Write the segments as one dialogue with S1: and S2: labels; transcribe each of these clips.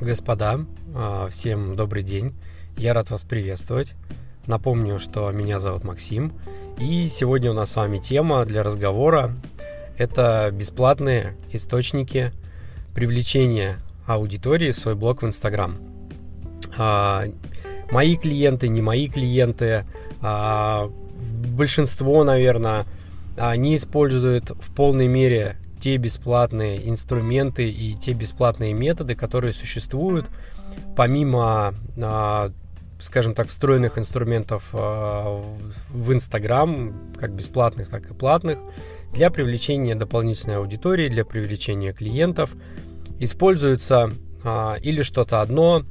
S1: Господа, а, всем добрый день. Я рад вас приветствовать. Напомню, что меня зовут Максим. И сегодня у нас с вами тема для разговора. Это бесплатные источники привлечения аудитории в свой блог в Инстаграм. А, мои клиенты, не мои клиенты, а, большинство, наверное, не используют в полной мере те бесплатные инструменты и те бесплатные методы, которые существуют, помимо, а, скажем так, встроенных инструментов а, в Инстаграм, как бесплатных, так и платных, для привлечения дополнительной аудитории, для привлечения клиентов, используется а, или что-то одно,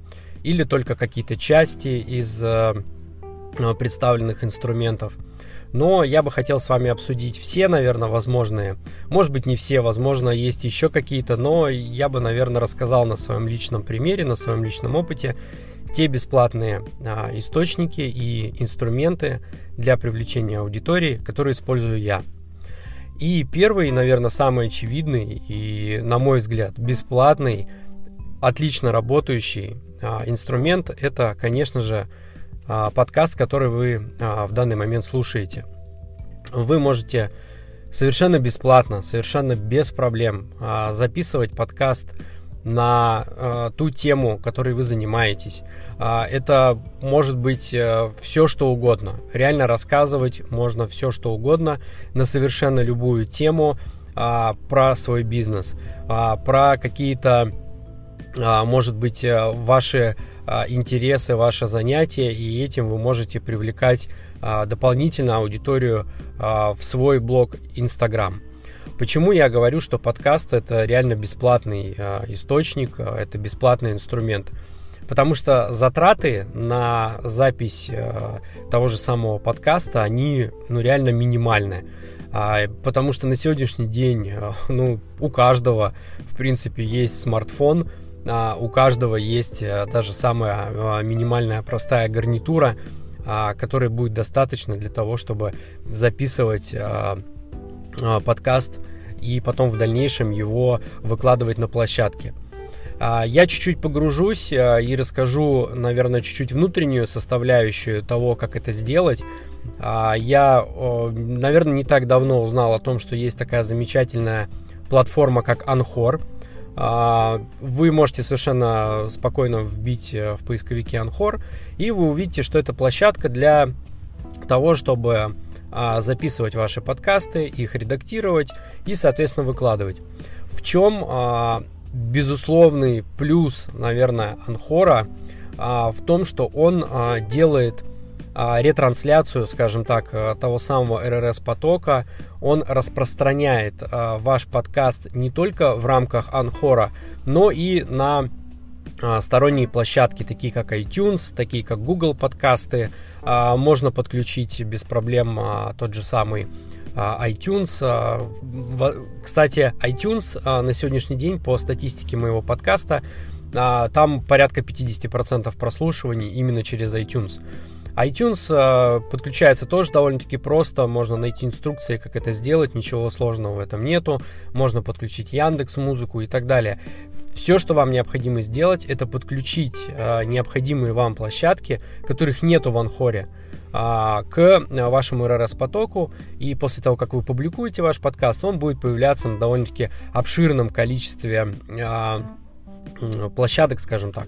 S1: или только какие-то части из представленных инструментов – но я бы хотел с вами обсудить все, наверное, возможные. Может быть, не все, возможно, есть еще какие-то, но я бы, наверное, рассказал на своем личном примере, на своем личном опыте те бесплатные а, источники и инструменты для привлечения аудитории, которые использую я. И первый, наверное, самый очевидный и, на мой взгляд, бесплатный, отлично работающий а, инструмент – это, конечно же, подкаст, который вы а, в данный момент слушаете. Вы можете совершенно бесплатно, совершенно без проблем а, записывать подкаст на ту тему, которой вы занимаетесь. Это может быть э, все, что угодно. Реально рассказывать можно все, что угодно на совершенно любую тему про свой бизнес, про какие-то, может быть, э, ваши а, интересы, ваше занятие, и этим вы можете привлекать а, дополнительно аудиторию а, в свой блог Instagram. Почему я говорю, что подкаст это реально бесплатный источник, это бесплатный инструмент? Потому что затраты на запись того же самого подкаста, они ну, реально минимальные. Потому что на сегодняшний день ну, у каждого, в принципе, есть смартфон, а, у каждого есть э, даже самая а, минимальная простая гарнитура, а, которой будет достаточно для того, чтобы записывать подкаст и потом в дальнейшем его выкладывать на площадке. Я чуть-чуть погружусь и расскажу, наверное, чуть-чуть внутреннюю составляющую того, как это сделать. Я, наверное, не так давно узнал о том, что есть такая замечательная платформа, как Anchor – а, вы можете совершенно спокойно вбить э, в поисковике Anchor, и вы увидите, что это площадка для того, чтобы а, записывать ваши подкасты, их редактировать и, соответственно, выкладывать. В чем а, безусловный плюс, наверное, Анхора в том, что он делает а, ретрансляцию, скажем так, э, того самого RRS-потока. Он распространяет а, ваш подкаст не только в рамках Анхора, но и на а, сторонние площадки, такие как iTunes, такие как Google подкасты. Можно подключить без проблем тот же самый iTunes. Кстати, iTunes на сегодняшний день по статистике моего подкаста там порядка 50% прослушиваний именно через iTunes iTunes э, подключается тоже довольно-таки просто, можно найти инструкции, как это сделать, ничего сложного в этом нету, можно подключить Яндекс Музыку и так далее. Все, что вам необходимо сделать, это подключить э, необходимые вам площадки, которых нету в Анхоре, а, к вашему RRS-потоку, и после того, как вы публикуете ваш подкаст, он будет появляться на довольно-таки обширном количестве а, площадок, скажем так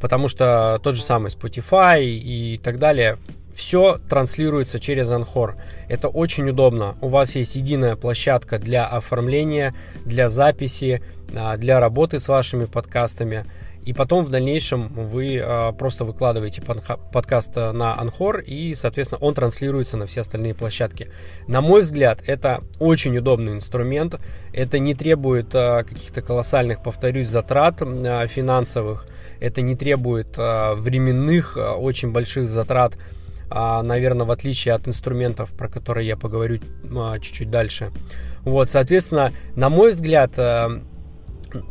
S1: потому что тот же самый Spotify и так далее, все транслируется через Anchor. Это очень удобно. У вас есть единая площадка для оформления, для записи, а, для работы с вашими подкастами. И потом в дальнейшем вы э, просто выкладываете подкаст на Анхор, и, соответственно, он транслируется на все остальные площадки. На мой взгляд, это очень удобный инструмент. Это не требует э, каких-то колоссальных, повторюсь, затрат финансовых. Это не требует временных, очень больших затрат. Наверное, в отличие от инструментов, про которые я поговорю чуть-чуть дальше. Вот, соответственно, на мой взгляд,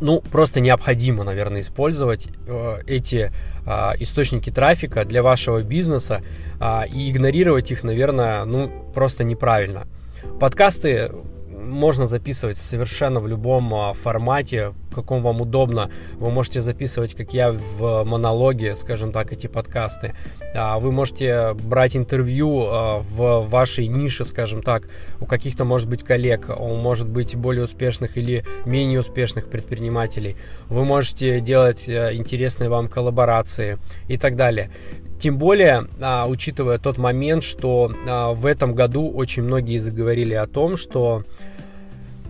S1: ну, просто необходимо, наверное, использовать э, эти э, источники трафика для вашего бизнеса э, и игнорировать их, наверное, ну, просто неправильно. Подкасты можно записывать совершенно в любом а, формате, каком вам удобно. Вы можете записывать, как я в монологе, скажем так, эти подкасты. А, вы можете брать интервью а, в вашей нише, скажем так, у каких-то, может быть, коллег, у может быть, более успешных или менее успешных предпринимателей. Вы можете делать интересные вам коллаборации и так далее. Тем более, учитывая тот момент, что в этом году очень многие заговорили о том, что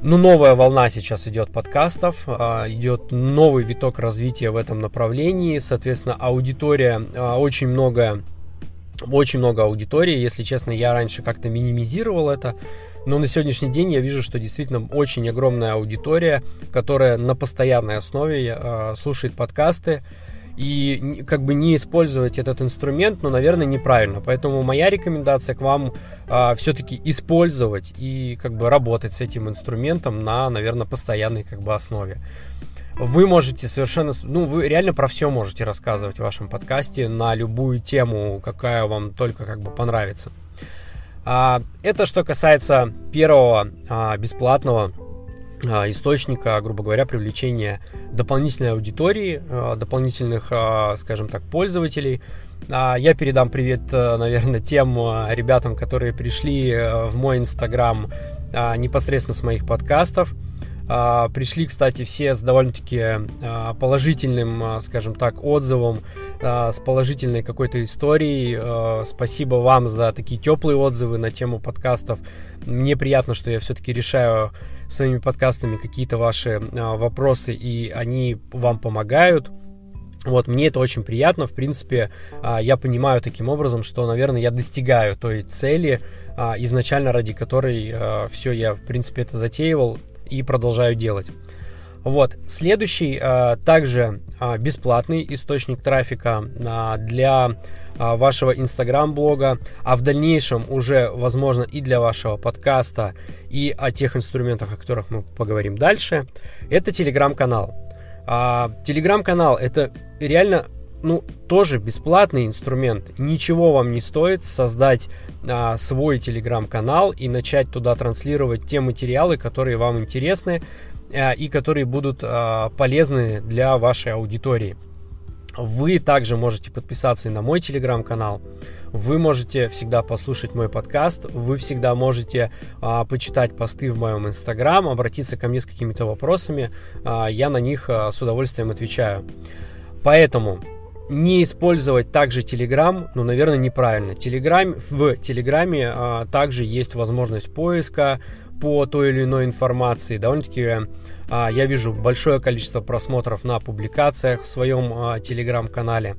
S1: ну, новая волна сейчас идет подкастов, а, идет новый виток развития в этом направлении, соответственно, аудитория очень много, очень много аудитории, если честно, я раньше как-то минимизировал это, но на сегодняшний день я вижу, что действительно очень огромная аудитория, которая на постоянной основе слушает подкасты, и как бы не использовать этот инструмент, ну, наверное, неправильно. Поэтому моя рекомендация к вам а, все-таки использовать и как бы работать с этим инструментом на, наверное, постоянной как бы основе. Вы можете совершенно, ну, вы реально про все можете рассказывать в вашем подкасте на любую тему, какая вам только как бы понравится. А, это что касается первого а, бесплатного источника, грубо говоря, привлечения дополнительной аудитории, а, дополнительных, а, скажем так, пользователей. Я передам привет, наверное, тем ребятам, которые пришли в мой инстаграм непосредственно с моих подкастов. Пришли, кстати, все с довольно-таки положительным, скажем так, отзывом, с положительной какой-то историей. Спасибо вам за такие теплые отзывы на тему подкастов. Мне приятно, что я все-таки решаю своими подкастами какие-то ваши а, вопросы, и они вам помогают. Вот, мне это очень приятно, в принципе, а, я понимаю таким образом, что, наверное, я достигаю той цели, а, изначально ради которой все я, в принципе, это затеивал и продолжаю делать. Вот, следующий также бесплатный источник трафика для а, вашего инстаграм-блога, а в дальнейшем уже, возможно, и для вашего подкаста, и о тех инструментах, о которых мы поговорим дальше, это телеграм-канал. А, телеграм-канал это реально ну, тоже бесплатный инструмент. Ничего вам не стоит создать а, свой телеграм-канал и начать туда транслировать те материалы, которые вам интересны и которые будут а, полезны для вашей аудитории. Вы также можете подписаться и на мой телеграм-канал. Вы можете всегда послушать мой подкаст. Вы всегда можете а, почитать посты в моем инстаграм, обратиться ко мне с какими-то вопросами. А, я на них а, с удовольствием отвечаю. Поэтому не использовать также Telegram, ну, наверное, неправильно. Telegram, в Телеграме а, также есть возможность поиска по той или иной информации. Довольно-таки а, я вижу большое количество просмотров на публикациях в своем а, телеграм-канале.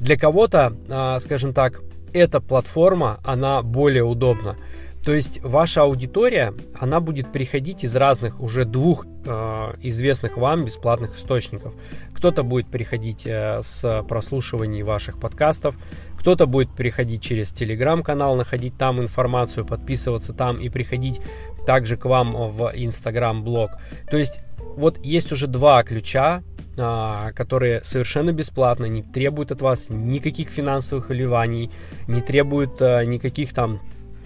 S1: Для кого-то, а, скажем так, эта платформа, она более удобна. То есть ваша аудитория, она будет приходить из разных уже двух э, известных вам бесплатных источников. Кто-то будет приходить э, с прослушиваний ваших подкастов, кто-то будет приходить через телеграм-канал, находить там информацию, подписываться там и приходить также к вам в инстаграм-блог. То есть вот есть уже два ключа, а, которые совершенно бесплатно, не требуют от вас никаких финансовых вливаний, не требуют а, никаких там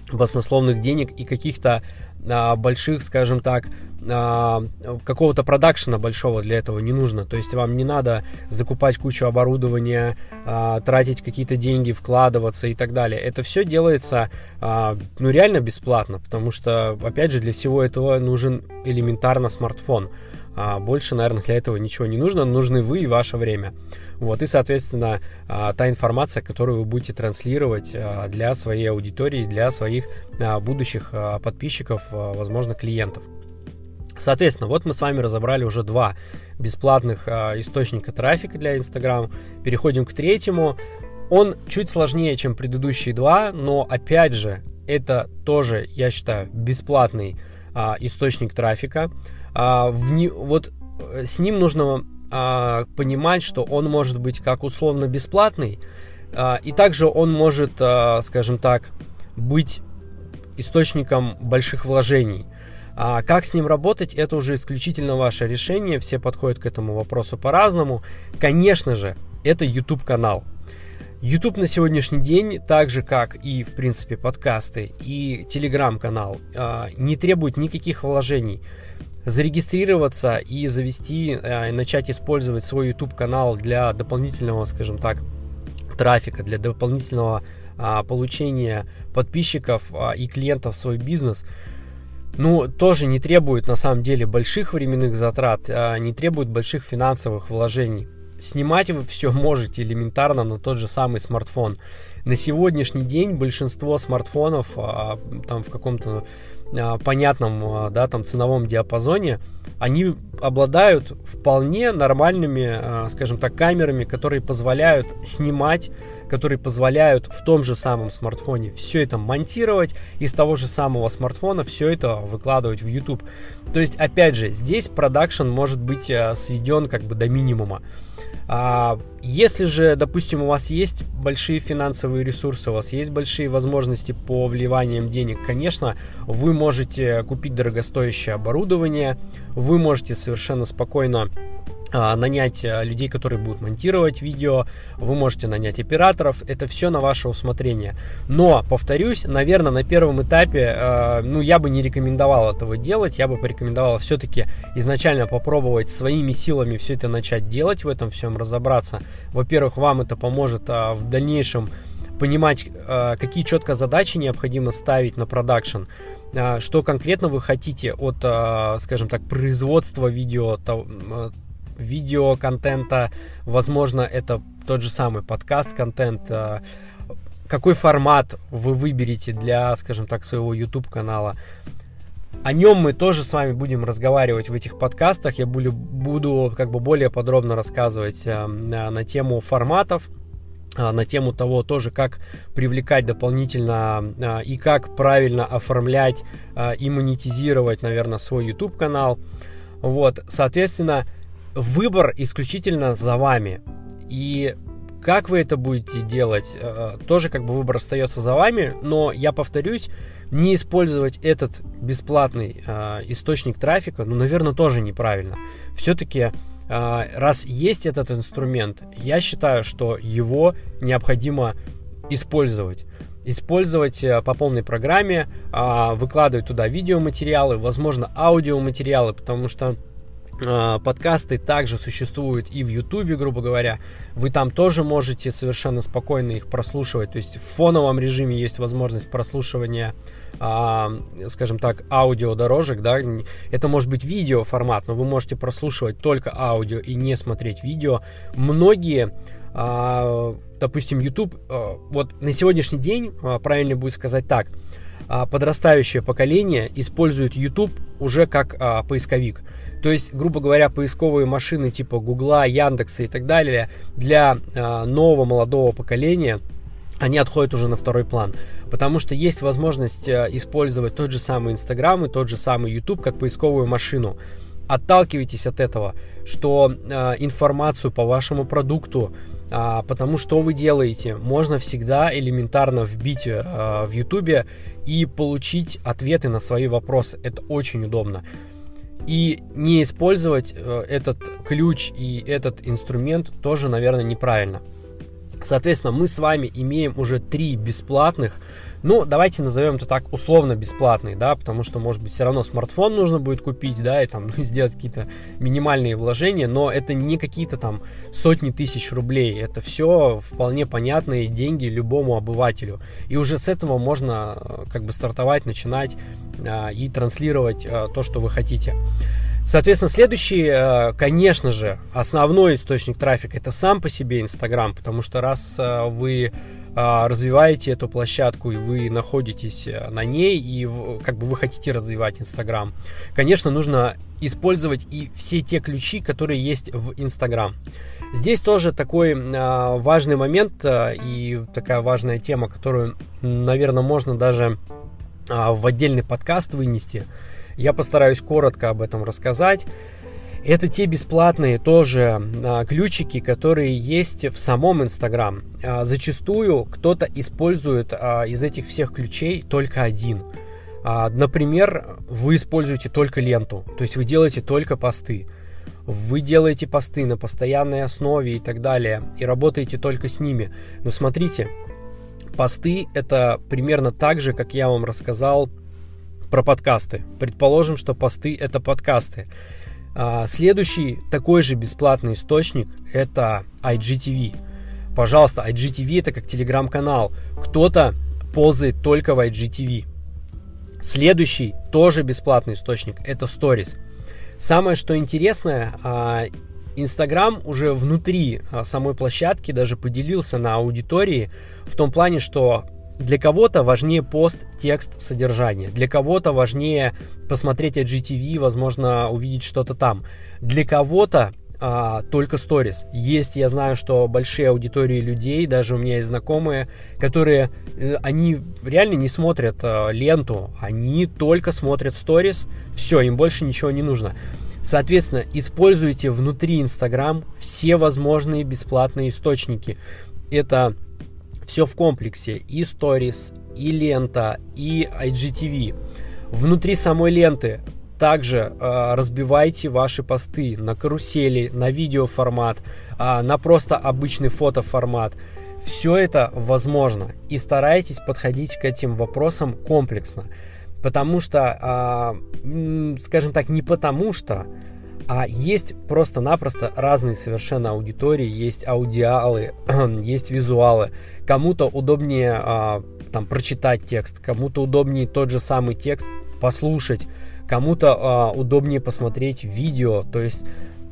S1: баснословных денег и каких-то а, больших, скажем так, какого-то продакшена большого для этого не нужно. То есть вам не надо закупать кучу оборудования, тратить какие-то деньги, вкладываться и так далее. Это все делается ну реально бесплатно, потому что, опять же, для всего этого нужен элементарно смартфон а больше, наверное, для этого ничего не нужно, нужны вы и ваше время. Вот, и, соответственно, а, та информация, которую вы будете транслировать а, для своей аудитории, для своих а, будущих подписчиков, возможно, клиентов. Соответственно, вот мы с вами разобрали уже два бесплатных источника трафика для Instagram. Переходим к третьему. Он чуть сложнее, чем предыдущие два, но опять же, это тоже, я считаю, бесплатный источник трафика а, в не, вот э, с ним нужно а, понимать, что он может быть как условно бесплатный, а, и также он может, а, скажем так, быть источником больших вложений. А как с ним работать, это уже исключительно ваше решение. Все подходят к этому вопросу по-разному. Конечно же, это YouTube канал. YouTube на сегодняшний день, так же как и, в принципе, подкасты и телеграм-канал, а, не требует никаких вложений. Зарегистрироваться и завести, а, начать использовать свой YouTube-канал для дополнительного, скажем так, трафика, для дополнительного а, получения подписчиков и клиентов в свой бизнес, ну, тоже не требует на самом деле больших временных затрат, не требует больших финансовых вложений. Снимать вы все можете элементарно на тот же самый смартфон. На сегодняшний день большинство смартфонов а, там в каком-то а, понятном а, да, там ценовом диапазоне, они обладают вполне нормальными, скажем так, камерами, которые позволяют снимать которые позволяют в том же самом смартфоне все это монтировать, из того же самого смартфона все это выкладывать в YouTube. То есть, опять же, здесь продакшн может быть сведен как бы до минимума. А если же, допустим, у вас есть большие финансовые ресурсы, у вас есть большие возможности по вливаниям денег, конечно, вы можете купить дорогостоящее оборудование, вы можете совершенно спокойно нанять а, людей, которые будут монтировать видео, вы можете нанять операторов, это все на ваше усмотрение. Но, повторюсь, наверное, на первом этапе, а, ну, я бы не рекомендовал этого делать, я бы порекомендовал все-таки изначально попробовать своими силами все это начать делать, в этом всем разобраться. Во-первых, вам это поможет в дальнейшем понимать, какие четко задачи необходимо ставить на продакшн, что конкретно вы хотите от, скажем так, производства видео, видео-контента, возможно, это тот же самый подкаст-контент, а, какой формат вы выберете для, скажем так, своего YouTube-канала. О нем мы тоже с вами будем разговаривать в этих подкастах. Я буду, буду как бы более подробно рассказывать э, на, на тему форматов, э, на тему того тоже, как привлекать дополнительно э, и как правильно оформлять э, и монетизировать, наверное, свой YouTube канал. Вот, соответственно, выбор исключительно за вами. И как вы это будете делать, э, тоже как бы выбор остается за вами, но я повторюсь, не использовать этот бесплатный э, источник трафика, ну, наверное, тоже неправильно. Все-таки э, раз есть этот инструмент, я считаю, что его необходимо использовать использовать по полной программе, выкладывать туда видеоматериалы, возможно, аудиоматериалы, потому что а, подкасты также существуют и в Ютубе, грубо говоря. Вы там тоже можете совершенно спокойно их прослушивать. То есть в фоновом режиме есть возможность прослушивания, а, скажем так, аудиодорожек. Да? Это может быть видео формат, но вы можете прослушивать только аудио и не смотреть видео. Многие а, допустим, YouTube, вот на сегодняшний день, правильно будет сказать так, подрастающее поколение использует YouTube уже как поисковик. То есть, грубо говоря, поисковые машины типа Гугла, Яндекса и так далее для э, нового молодого поколения они отходят уже на второй план. Потому что есть возможность э, использовать тот же самый Инстаграм и тот же самый YouTube как поисковую машину. Отталкивайтесь от этого, что э, информацию по вашему продукту, потому что вы делаете, можно всегда элементарно вбить э, в YouTube и получить ответы на свои вопросы. Это очень удобно. И не использовать э, этот ключ и этот инструмент тоже, наверное, неправильно. Соответственно, мы с вами имеем уже три бесплатных ну, давайте назовем это так условно бесплатный, да, потому что, может быть, все равно смартфон нужно будет купить, да, и там ну, сделать какие-то минимальные вложения, но это не какие-то там сотни тысяч рублей, это все вполне понятные деньги любому обывателю. И уже с этого можно э, как бы стартовать, начинать а, и транслировать а, то, что вы хотите. Соответственно, следующий, э, конечно же, основной источник трафика это сам по себе Инстаграм, потому что раз э, вы развиваете эту площадку и вы находитесь э, на ней и как бы вы хотите развивать Инстаграм, конечно, нужно использовать и все те ключи, которые есть в Инстаграм. Здесь тоже такой а, важный момент а, и такая важная тема, которую, наверное, можно даже в отдельный подкаст вынести. Я постараюсь коротко об этом рассказать. Это те бесплатные тоже а, ключики, которые есть в самом Инстаграм. А, зачастую кто-то использует а, из этих всех ключей только один. Например, вы используете только ленту, то есть вы делаете только посты. вы делаете посты на постоянной основе и так далее, и работаете только с ними. Но смотрите, посты это примерно так же, как я вам рассказал про подкасты. Предположим, что посты это подкасты. А, следующий такой же бесплатный источник это IGTV. Пожалуйста, IGTV это как телеграм-канал. Кто-то ползает только в IGTV. Следующий тоже бесплатный источник это Stories. Самое что интересное, а, Инстаграм уже внутри а, самой площадки даже поделился на аудитории в том плане, что для кого-то важнее пост, текст, содержание. Для кого-то важнее посмотреть IGTV, возможно, увидеть что-то там. Для кого-то а, только сторис. Есть, я знаю, что большие аудитории людей, даже у меня есть знакомые, которые, э, они реально не смотрят а, ленту, они только смотрят сторис, все, им больше ничего не нужно. Соответственно, используйте внутри Инстаграм все возможные бесплатные источники. Это все в комплексе. И сторис, и лента, и IGTV. Внутри самой ленты также э, разбивайте ваши посты на карусели, на видеоформат, э, на просто обычный фотоформат. Все это возможно. И старайтесь подходить к этим вопросам комплексно. Потому что, э, скажем так, не потому что, а есть просто-напросто разные совершенно аудитории, есть аудиалы, есть визуалы. Кому-то удобнее а, там прочитать текст, кому-то удобнее тот же самый текст послушать, кому-то а, удобнее посмотреть видео. То есть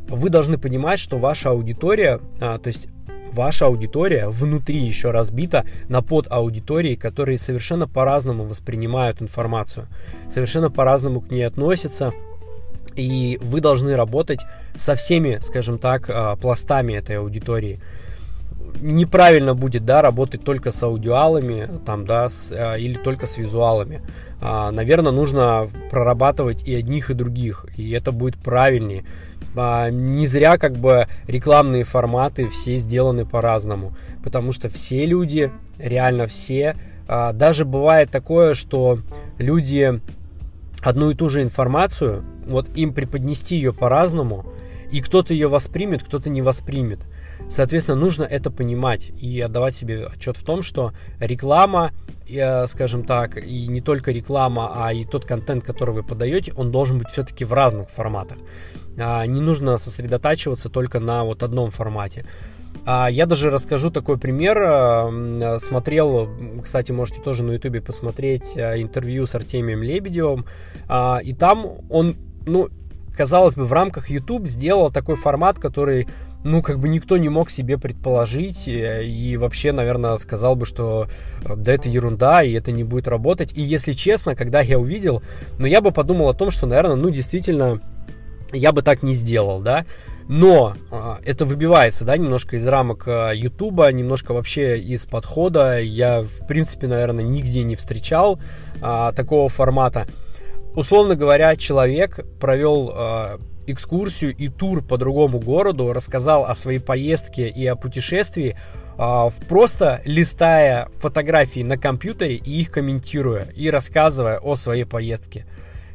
S1: вы должны понимать, что ваша аудитория, а, то есть ваша аудитория внутри еще разбита на подаудитории, которые совершенно по-разному воспринимают информацию, совершенно по-разному к ней относятся, и вы должны работать со всеми, скажем так, а, пластами этой аудитории. Неправильно будет, да, работать только с аудиалами, там, да, с, а, или только с визуалами. А, наверное, нужно прорабатывать и одних, и других, и это будет правильнее. Не зря как бы рекламные форматы все сделаны по-разному, потому что все люди, реально все, даже бывает такое, что люди одну и ту же информацию, вот им преподнести ее по-разному, и кто-то ее воспримет, кто-то не воспримет. Соответственно, нужно это понимать и отдавать себе отчет в том, что реклама, э, скажем так, и не только реклама, а и тот контент, который вы подаете, он должен быть все-таки в разных форматах. А, не нужно сосредотачиваться только на вот одном формате. А, я даже расскажу такой пример. Э, смотрел, кстати, можете тоже на ютубе посмотреть э, интервью с Артемием Лебедевым. А, и там он, ну, казалось бы, в рамках YouTube сделал такой формат, который, ну, как бы никто не мог себе предположить. Э, и вообще, наверное, сказал бы, что да, это ерунда, и это не будет работать. И если честно, когда я увидел, ну, я бы подумал о том, что, наверное, ну, действительно, я бы так не сделал, да. Но а, это выбивается, да, немножко из рамок а, Ютуба, немножко вообще из подхода. Я, в принципе, наверное, нигде не встречал а, такого формата. Условно говоря, человек провел экскурсию и тур по другому городу, рассказал о своей поездке и о путешествии, просто листая фотографии на компьютере и их комментируя, и рассказывая о своей поездке.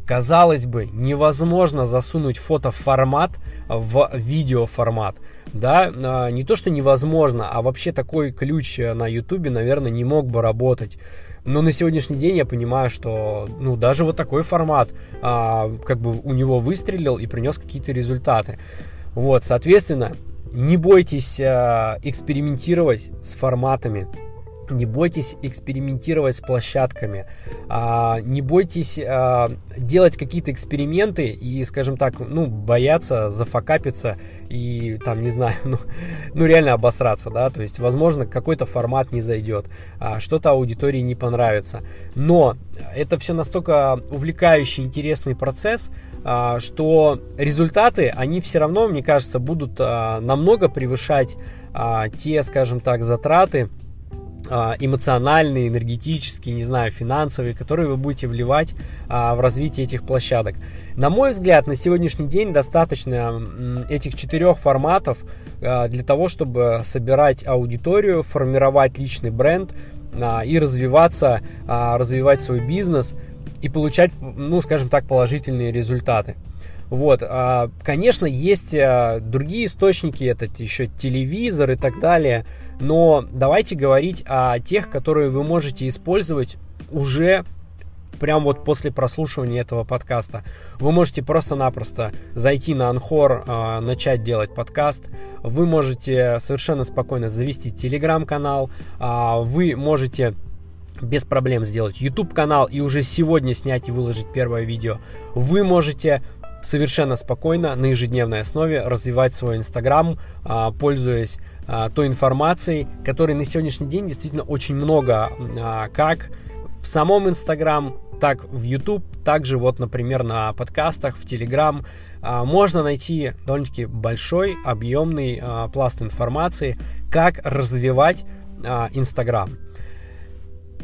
S1: Казалось бы, невозможно засунуть фотоформат в видеоформат. Да, а, не то, что невозможно, а вообще такой ключ на YouTube, наверное, не мог бы работать. Но на сегодняшний день я понимаю, что ну, даже вот такой формат а, как бы у него выстрелил и принес какие-то результаты. Вот, соответственно, не бойтесь а, экспериментировать с форматами не бойтесь экспериментировать с площадками, а, не бойтесь а, делать какие-то эксперименты и, скажем так, ну, бояться зафакапиться и там, не знаю, ну, ну реально обосраться, да, то есть, возможно, какой-то формат не зайдет, а, что-то аудитории не понравится, но это все настолько увлекающий, интересный процесс, что результаты, они все равно, мне кажется, будут намного превышать те, скажем так, затраты, эмоциональные, энергетические, не знаю, финансовые, которые вы будете вливать а, в развитие этих площадок. На мой взгляд, на сегодняшний день достаточно этих четырех форматов а, для того, чтобы собирать аудиторию, формировать личный бренд и развиваться, развивать свой бизнес. и получать, ну, скажем так, положительные результаты. Вот, а, конечно, есть а, другие источники, это еще телевизор и так далее, но давайте говорить о тех, которые вы можете использовать уже прям вот после прослушивания этого подкаста. Вы можете просто-напросто зайти на Анхор, э, начать делать подкаст. Вы можете совершенно спокойно завести телеграм-канал. Э, вы можете без проблем сделать YouTube канал и уже сегодня снять и выложить первое видео. Вы можете совершенно спокойно на ежедневной основе развивать свой Инстаграм, а, пользуясь той информацией, которой на сегодняшний день действительно очень много, как в самом Инстаграм, так в YouTube, также вот, например, на подкастах, в Telegram а, можно найти довольно-таки большой, объемный а, пласт информации, как развивать а, Инстаграм.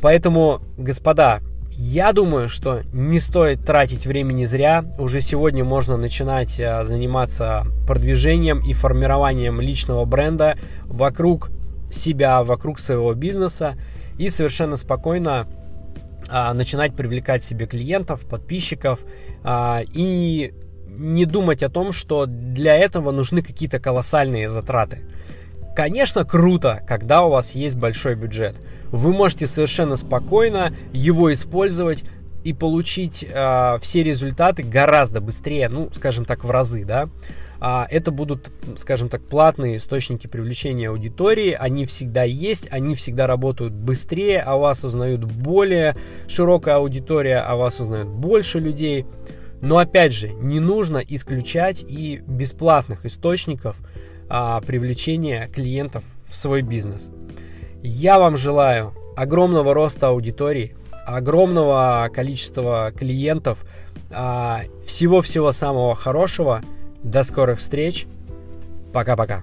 S1: Поэтому, господа, я думаю, что не стоит тратить времени зря. Уже сегодня можно начинать заниматься продвижением и формированием личного бренда вокруг себя, вокруг своего бизнеса и совершенно спокойно а, начинать привлекать себе клиентов, подписчиков а, и не думать о том, что для этого нужны какие-то колоссальные затраты. Конечно, круто, когда у вас есть большой бюджет. Вы можете совершенно спокойно его использовать и получить э, все результаты гораздо быстрее, ну, скажем так, в разы, да. А, это будут, скажем так, платные источники привлечения аудитории. Они всегда есть, они всегда работают быстрее, о вас узнают более широкая аудитория, о вас узнают больше людей. Но опять же, не нужно исключать и бесплатных источников а, привлечения клиентов в свой бизнес. Я вам желаю огромного роста аудитории, огромного количества клиентов, а, всего-всего самого хорошего – до скорых встреч. Пока-пока.